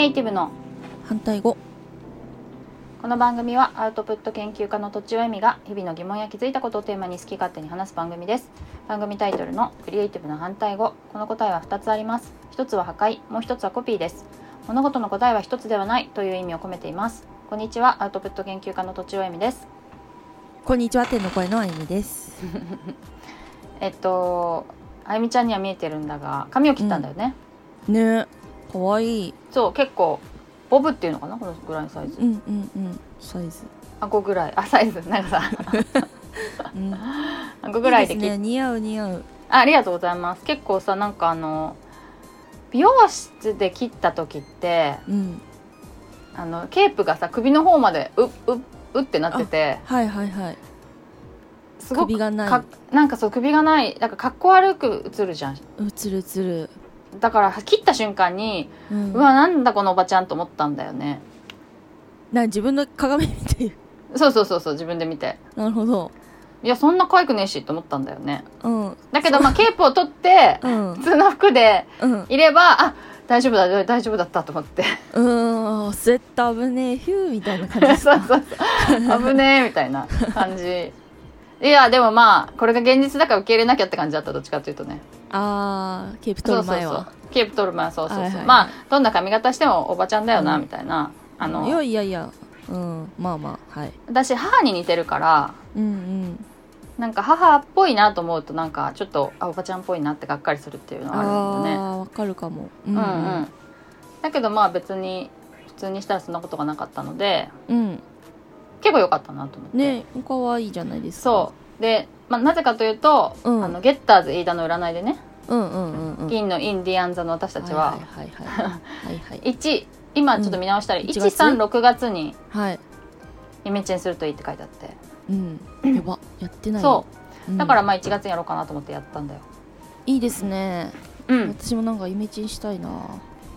エイティブの反対語。この番組はアウトプット研究家のとちおえみが日々の疑問や気づいたことをテーマに好き勝手に話す番組です。番組タイトルのクリエイティブの反対語。この答えは2つあります。一つは破壊。もう一つはコピーです。物事の答えは一つではない。という意味を込めています。こんにちはアウトプット研究家のとちおえみです。こんにちは天の声のあゆみです。えっとあゆみちゃんには見えてるんだが髪を切ったんだよね、ねかわい。いそう結構ボブっていうのかな？このぐらいのサイズ、うんうんうん。サイズ。あ5ぐらい。あサイズ。なんかさ。うん。あ5ぐらいでいいですね。似合う似合う。あありがとうございます。結構さなんかあの美容室で切った時ってうん。あのケープがさ首の方までうううってなってて。はいはいはい。すごく首がない。かなんかそう首がない。なんかかっこ悪く映るじゃん。うつるうつるだから切った瞬間に、うん。うわなんだこのおばちゃんと思ったんだよね。な自分の鏡見て。そうそうそうそう自分で見て。なるほど。いやそんな可愛くねえしと思ったんだよね。うん。だけどまあケープを取ってうん。普通の服でうん。いればあ大丈夫だ大丈夫だったと思って。うんスウェット危ねえヒューみたいな感じ。そうそうそう。危ねえみたいな感じ。いやでもまあこれが現実だから受け入れなきゃって感じだったどっちかというとねあーケープ取る前は。そうそうそう。ケープ取る前はそうそうそう、はいはい。はいまあどんな髪型してもおばちゃんだよな、うん。みたいな。あのいやいやいや。うん。まあまあはい。私母に似てるからうんうん。なんか母っぽいなと思うとなんかちょっとあおばちゃんっぽいなってがっかりするっていうのはあるんだね。あーわかるかも。ううんうん。だけどまあ別に普通にしたらそんなことがなかったのでうん。結構良かったなと思って。ねおかわいいじゃないですか。そう。で、まあ、なぜかというと、うん。あのゲッターズ飯田の占いでねうんうんうんうん。銀のインディアンザの私たちははいはいはいはいはい 1今ちょっと見直したら、うん。1月136月にはい。イメチェンするといいって書いてあって、うん。やば。やってない。そう。うん。だからまあ1月にやろうかなと思ってやったんだよ。いいですね。うん。私もなんかイメチェンしたいな。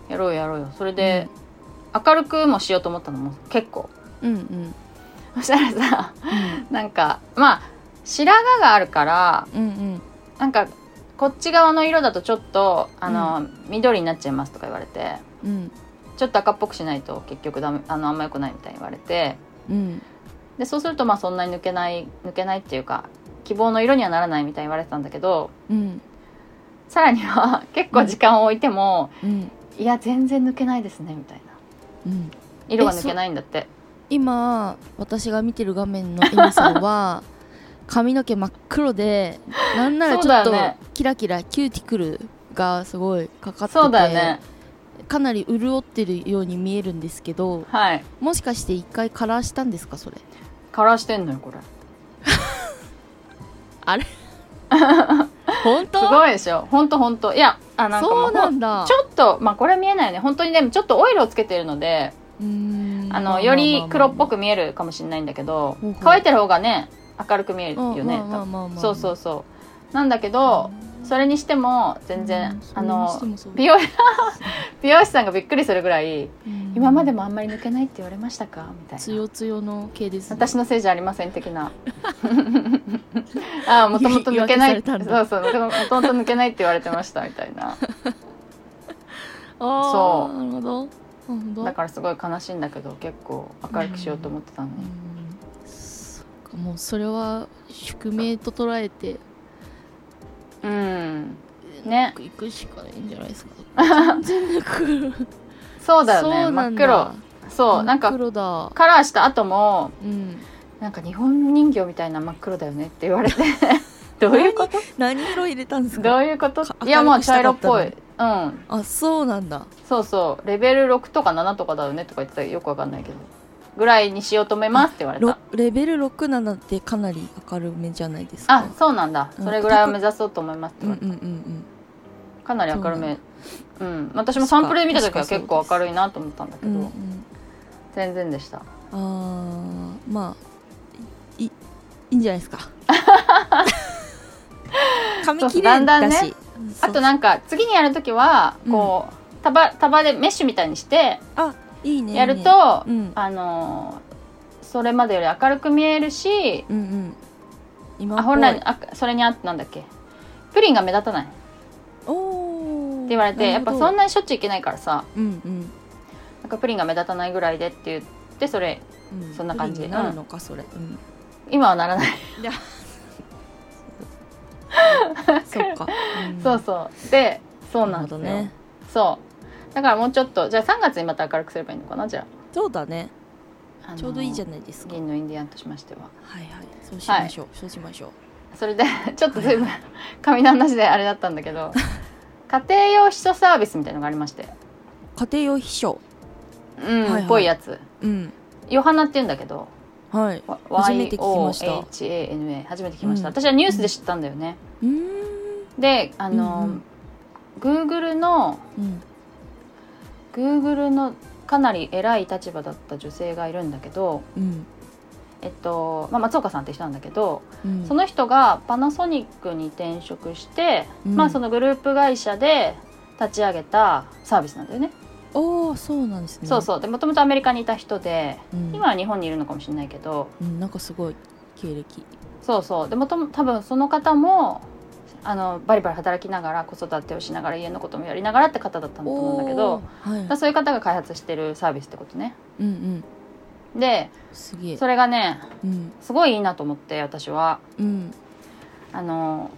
やろうよやろうよ。それで、明るくもしようと思ったのも結構。うんうん。そしたらさうん。なんかまあ白髪があるからうんうん。なんかこっち側の色だとちょっとあの、緑になっちゃいますとか言われてうん。ちょっと赤っぽくしないと結局ダメあのあんま良くないみたいに言われてうん。でそうするとまあそんなに抜けない抜けないっていうか希望の色にはならないみたいに言われてたんだけどうん。さらには 結構時間を置いても、うん。いや全然抜けないですねみたいな。うん。色が抜けないんだって。今私が見てる画面のエミさんは 髪の毛真っ黒で なんならちょっとキラキラキューティクルがすごいかかっててそうだよね。かなり潤ってるように見えるんですけどはい。もしかして一回カラーしたんですかそれ？カラーしてんのよこれ。あれ？本当？すごいでしょ。ほんとほんといやあなんかもそうなんだ。ちょっとまあこれ見えないよね。本当にでもちょっとオイルをつけてるのであのより黒っぽまく見えるかもしれないんだけど乾いてる方がね明るく見えるよねそうそうそう。なんだけどそれにしても全然あの美容容 美容師さんがびっくりするぐらい今までもあんまり抜けないって言われましたか？みたいな。つよつよの系ですね。私のせいじゃありません的な。ああもともと抜けない。そうそうもともと抜けないって言われてましたみたいな。あそーなるほど。だからすごい悲しいんだけど結構明るくしようと思ってたのに、うんそっかもうそれは宿命と捉えてうん。ね。行くしかないんじゃないですか。全然黒そうだよね。真っそうなんだ。黒。そう。なんかカラーした後もうん。なんか日本人形みたいな真っ黒だよねって言われて。どういうこと？何？色入れたんですどかういうこと？かいやもう茶色っぽい。うん。あそうなんだ。そうそう。レベル6とか7とかだよねとか言ってた。らよくわかんないけどぐらいにしようと思いますって言われろたレベル67ってかなり明るめじゃないですか。あそうなんだ。それぐらいを目指そうと思いますってうん言われた、うん。うんうんかなり明るめ。うん私もサンプルで見た時は結構明るいなと思ったんだけど、う。んうん全然でした。あーまあいいいいんじゃないですか。髪綺麗だんだんね。あとなんか次にやる時はこう、束束でメッシュみたいにしてあいいねやると、いいねうん。あのーそれまでより明るく見えるしうんうん。今あ本来あそれにあってなんだっけ？プリンが目立たない。って言われてやっぱそんななにしょっちゅういけないからさ。うんうん。なんかプリンが目立たないぐらいでって言ってそれうん。そんな感じ。なるのかそれ、うん、今はならない、そっか、うん。そうそう。でそうなんでね。そうだからもうちょっとじゃあ3月にまた明るくすればいいのかなじゃそうだね。ちょうどいいじゃないですか。銀のインディアンとしましては。はいはい。そうしましょう、そうしましょう。それで ちょっと随分紙の話であれだったんだけど 家庭用秘書サービスみたいのがありまして。家庭用秘書。うん、はいはい。ぽいやつ。うん。ヨハナって言うんだけどはい。わ初めて聞きました。YOHANA 初めて聞きました、うん。私はニュースで知ったんだよね、うーん。であの、Google のうん Google のかなり偉い立場だった女性がいるんだけど、うん。えっとまあ、松岡さんって人なんだけど、うん。その人がパナソニックに転職して、うん。まあ、そのグループ会社で立ち上げたサービスなんだよね。おおそうなんですね。そうそう。でもともとアメリカにいた人で、うん。今は日本にいるのかもしれないけど。うん、なんかすごい経歴。そうそう。でもとも多分その方もあのバリバリ働きながら子育てをしながら家のこともやりながらって方だったと思うんだけどはい。そういう方が開発してるサービスってことね。うんうん。でそれがねうん。すごいいいなと思って私は。うん。あの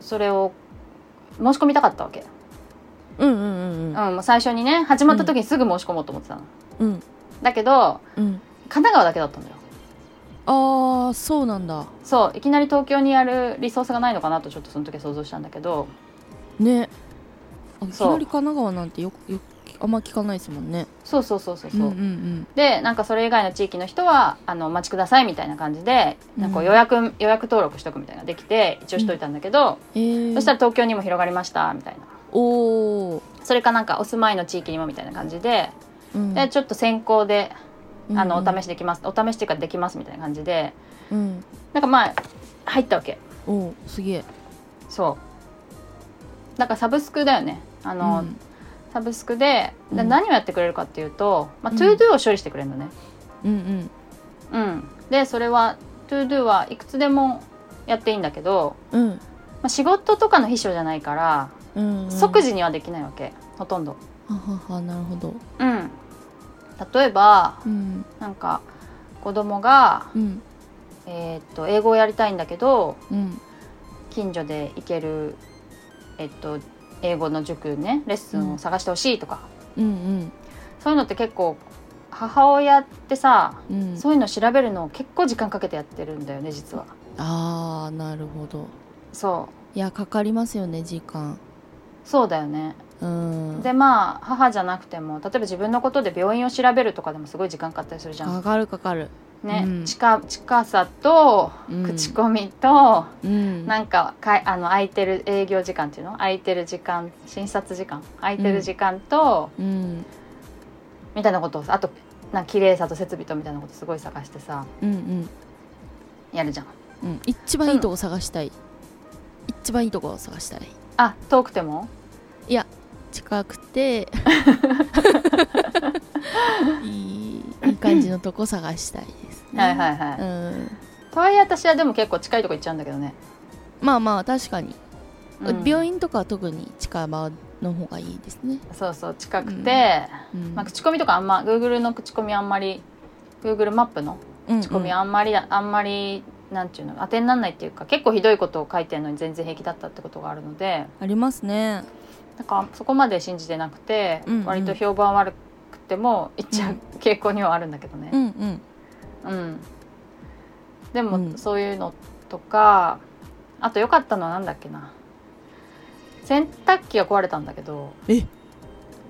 それを申し込みたかったわけ、うんうんうんうん、もう最初にね始まった時にすぐ申し込もうと思ってたの、うん。だけどうん。神奈川だけだったんだよああそうなんだ。そういきなり東京にやるリソースがないのかなとちょっとその時は想像したんだけど。ね。あいきそう。なり神奈川なんてよくよくあんま聞かないですもんね。そうそうそうそうそう、うんうんでなんかそれ以外の地域の人はあのお待ちくださいみたいな感じでなんか予約、予約登録しとくみたいなのができて一応しといたんだけど、えー、そしたら東京にも広がりましたみたいな。おお、それかなんかお住まいの地域にもみたいな感じでうん、でちょっと先行であの、うん。うんお試しできます。お試しっていうかできますみたいな感じで。うん。なんかまあ入ったわけ。おおすげえ。そう。だからサブスクだよね。あの、うん。サブスクででうん。何をやってくれるかっていうと、まあ、うん。ToDo を処理してくれるのね。うんうん。でそれは ToDo はいくつでもやっていいんだけど、うんうん。まあ、仕事とかの秘書じゃないから、うんうん。即時にはできないわけ。ほとんど。はははなるほど。うん例えばうん。なんか子供がうん。えーっと英語をやりたいんだけどうん。近所で行ける、えっと、英語の塾ねレッスンを探してほしいとか、うん。そういうのって結構母親ってさ、うん。うんそういうの調べるのを結構時間かけてやってるんだよね実は。ああなるほど。そいやかかりますよね時間。うそうだよね。うんでまあ母じゃなくても例えば自分のことで病院を調べるとかでもすごい時間かかったりするじゃん。かかるかかる。ね、うん。近近さとうん。口コミと、うん。なんかかいあの空いてる営業時間っていうの？空いてる時間診察時間？空いてる時間と、うん。みたいなことをさあとな綺麗さと設備とみたいなことすごい探してさうんうん。やるじゃん。うん。一番いいとこ探したい。一番いいとこ探したい。あ遠くても？いや近くて いいいい感じのとこ探したいですね。はいはいはい、うん。とはいえ私はでも結構近いとこ行っちゃうんだけどね、まあまあ確かに、うん。病院とかは特に近場の方がいいですね、そうそう近くて、うん。まあ、口コミとかあんま Google の口コミあんまり Google マップの口コミあんまり、あんまりなんていうの当てにならないっていうか結構ひどいことを書いてるのに全然平気だったってことがあるので。ありますねだからそこまで信じてなくて、うんうん。割と評判悪くても行っちゃう傾向にはあるんだけどね。うんうん。うん、でも、うん。そういうのとかあと良かったのはなんだっけな。洗濯機が壊れたんだけど。え？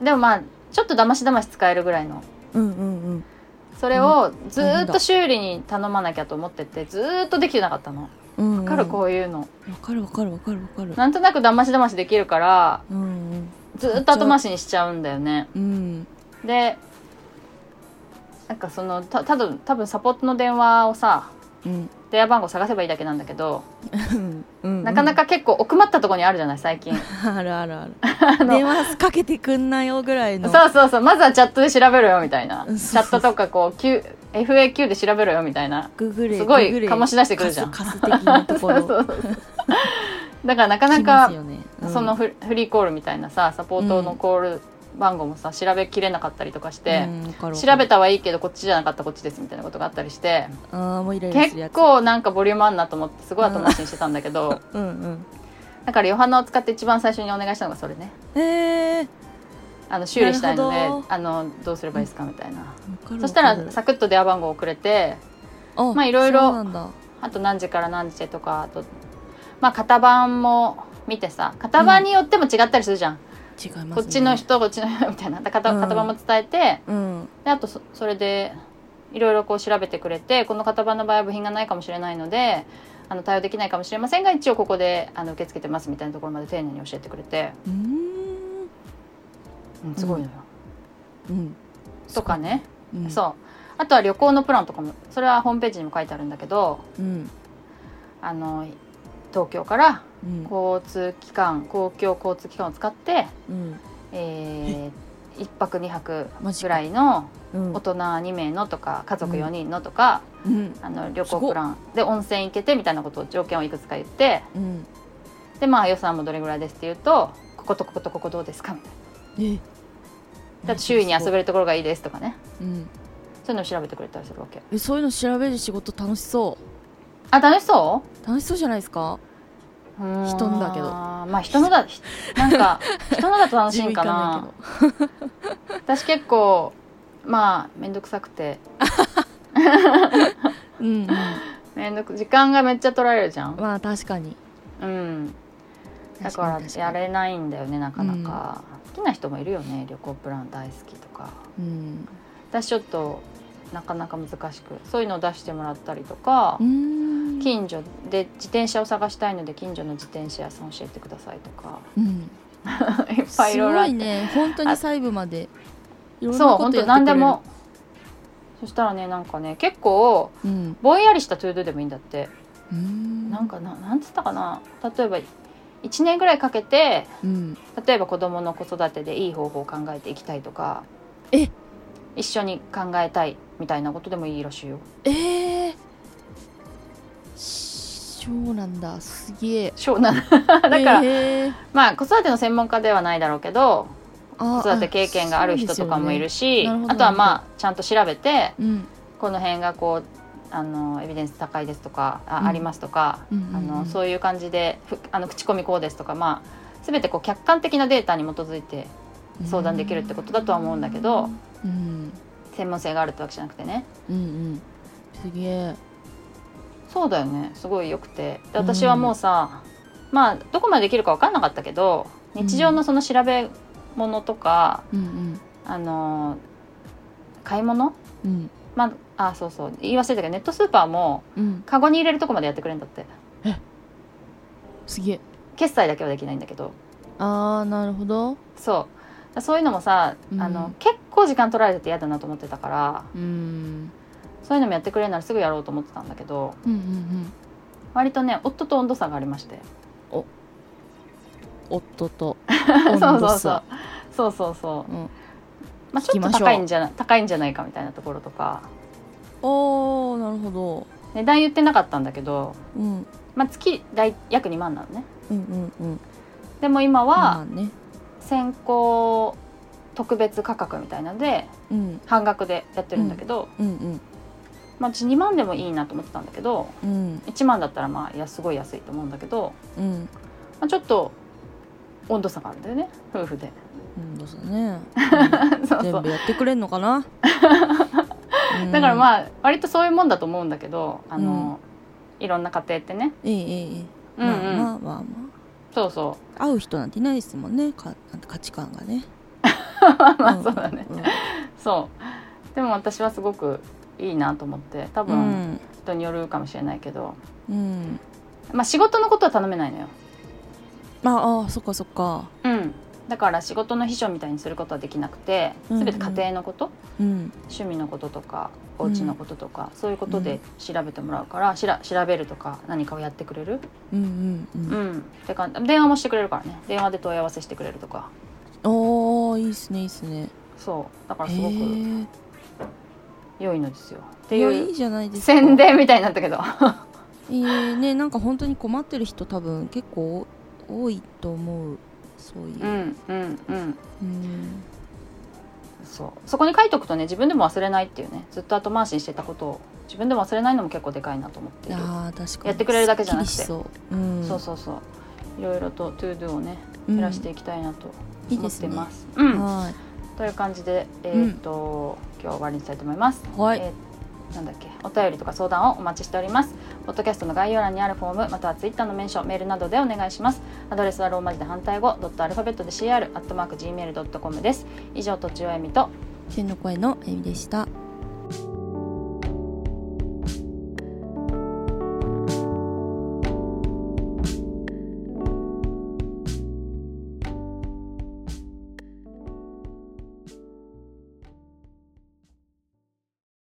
でもまあちょっとだましだまし使えるぐらいの。うんうんうん。それをずーっと修理に頼まなきゃと思っててずーっとできてなかったの。うんわかる？こういうの。わかるわかるわかるわかる。なんとなくだましだましできるからうんうんずーっと後回しにしちゃうんだよね。うん。でなんかそのた多分多分サポートの電話をさうん。電話番号探せばいいだけなんだけど、うん。うんなかなか結構奥まったところにあるじゃない最近。あるあるある。電話かけてくんなよぐらいの。そうそうそう。まずはチャットで調べろよみたいな。チャットとかこう Q FAQ で調べろよみたいな。すごいググれ醸し出してくるじゃん。そうそうそう。だからなかなかねうんそのフフリーコールみたいなさサポートのコール番号もさ調べきれなかったりとかして、調べたはいいけどこっちじゃなかったこっちですみたいなことがあったりして結つ構なんかボリュームあんなと思ってすごい後回しにしてたんだけどうん。うんだからヨハナを使って一番最初にお願いしたのがそれね。えー、あの修理したいのであのどうすればいいですかみたいな。そしたらるサクッと電話番号をくれてあまあいろいろあと何時から何時とかあとまあ型番も見てさ型番によっても違ったりするじゃん、違いますね。こっちの人こっちの人みたいな。型うん。型番も伝えて、うん。であとそそれでいろいろこう調べてくれてこの型番の場合は部品がないかもしれないのであの対応できないかもしれませんが一応ここであの受け付けてますみたいなところまで丁寧に教えてくれて、うーん。うん、すごいのよ。うん。とかね、うん。そう。あとは旅行のプランとかもそれはホームページにも書いてあるんだけどうん。あの東京からうん。交通機関公共交通機関を使って、うん。えー、1泊2泊ぐらいのうん。大人2名のとか家族4人のとか、うん。あの旅行プラン。で温泉行けてみたいなことを条件をいくつか言ってうん。でまあ予算もどれぐらいですって言うとこことこことここどうですかみたいな。え。だって周囲に遊べるところがいいですとかね。うん。そういうのを調べてくれたりするわけ。えそういうの調べる仕事楽しそあ楽しそう？楽しそうじゃないですか？人のだけど。まあ人のだひ なんか人のだと楽しいんかな。私結構まあ面倒くさくて。うんうん。めんどく時間がめっちゃ取られるじゃん。まあ確かに。うん。だ確からやれないんだよねなかなか、好きな人もいるよね旅行プラン大好きとか。うん。私ちょっとなかなか難しくそういうのを出してもらったりとか。う、ん近所で自転車を探したいので近所の自転車屋さん教えてくださいとか。うん。いっぱいいろいろあって。すごいね。本当に細部までいろんなそう本当ことやってくれる。何でも。そしたらねなんかね結構うん。ぼんやりした to do でもいいんだって。うん。なんかななんつったかな。例えば1年ぐらいかけてうん。例えば子供の子育てでいい方法を考えていきたいとか。え？一緒に考えたいみたいなことでもいいらしいよ。ええそうなんだ。すげえ。しょうなだ。から、え。ーまあ子育ての専門家ではないだろうけどあ子育て経験がある人とかもいるし、ねあとはまあちゃんと調べてうん。この辺がこうあのエビデンス高いですとかあ,、うん。ありますとか、うんうんうん。あのそういう感じでふあの口コミこうですとかまあ全てこう客観的なデータに基づいて相談できるってことだとは思うんだけどうん。専門性があるってわけじゃなくてね。うんうん。すげえそうだよね。すごいよくて。で私はもうさ、まあどこまでできるか分かんなかったけど日常のその調べ物とか、うんあの買い物？うん。うんまああそうそう。言い忘れたけどネットスーパーもうん。カゴに入れるとこまでやってくれるんだって。すげえ。決済だけはできないんだけど。ああなるほど。そう。そういうのもさ、うん。あの結構時間取られてて嫌だなと思ってたから。うんそういうのもやってくれるならすぐやろうと思ってたんだけどうんうんうん。割とね夫と温度差がありまして。夫と そう温そうそう。そうそうそう。うん。まあ、ちょっと高いんじゃない高いんじゃないかみたいなところとか。おーなるほど。値段言ってなかったんだけど、うん。まあ、月大約2万なのね。うんうんうん。でも今まは先行特別価格みたいなのでうん。半額でやってるんだけど、うんうんまあ、私2万でもいいなと思ってたんだけどうん。1万だったらまあいやすごい安いと思うんだけど、うん。まあ、ちょっと温度差があるんだよね夫婦で。うん そうそう全部やってくれんのかな？だからあまあ割とそういうもんだと思うんだけどあの、いろんな家庭ってね。ええええええうんうん。まあまあまあまそうそあ会う人なんていないですもんねかなんて価値観がね。う まあん。そうだね、うん。そう。でも私はすごくいいなと思って多う分ん。人によるかもしれないけど、うん。まあ仕事のことは頼めないのよ。ああそっかそっか。うん。だから仕事の秘書みたいにすることはできなくてうんうん。全て家庭のこと、うん。趣味のこととかお家のこととか、そういうことで調べてもらうからしら調べるとか何かをやってくれる？うんうんううん。んってか電話もしてくれるからね。電話で問い合わせしてくれるとか。おーいいっすねいいっすね。そう。だからへすごくえ良いのですよ。っていういやいいじゃないですか。宣伝みたいになったけど。えー、ねなんか本当に困ってる人多分結構多いと思う。そういう。う、んうんうん。うんそう。そこに書いとくとね自分でも忘れないっていうね。ずっと後回しにしてたことを自分でも忘れないのも結構でかいなと思っている。あー確かに。やってくれるだけじゃなくて。すっきりしそう,、うん、そうそうそう。いろいろと to do をねうん。減らしていきたいなと思ってます。うん。はい。という感じで、えーと今日は終わりにしたいと思います。はいえーなんだっけ？お便りとか相談をお待ちしております。ポッドキャストの概要欄にあるフォームまたはツイッターのメンションメールなどでお願いします。アドレスはローマ字で反対語ドットアルファベットで CR アットマーク gmail ドットコムです。以上とちおえみと天の声のえみでした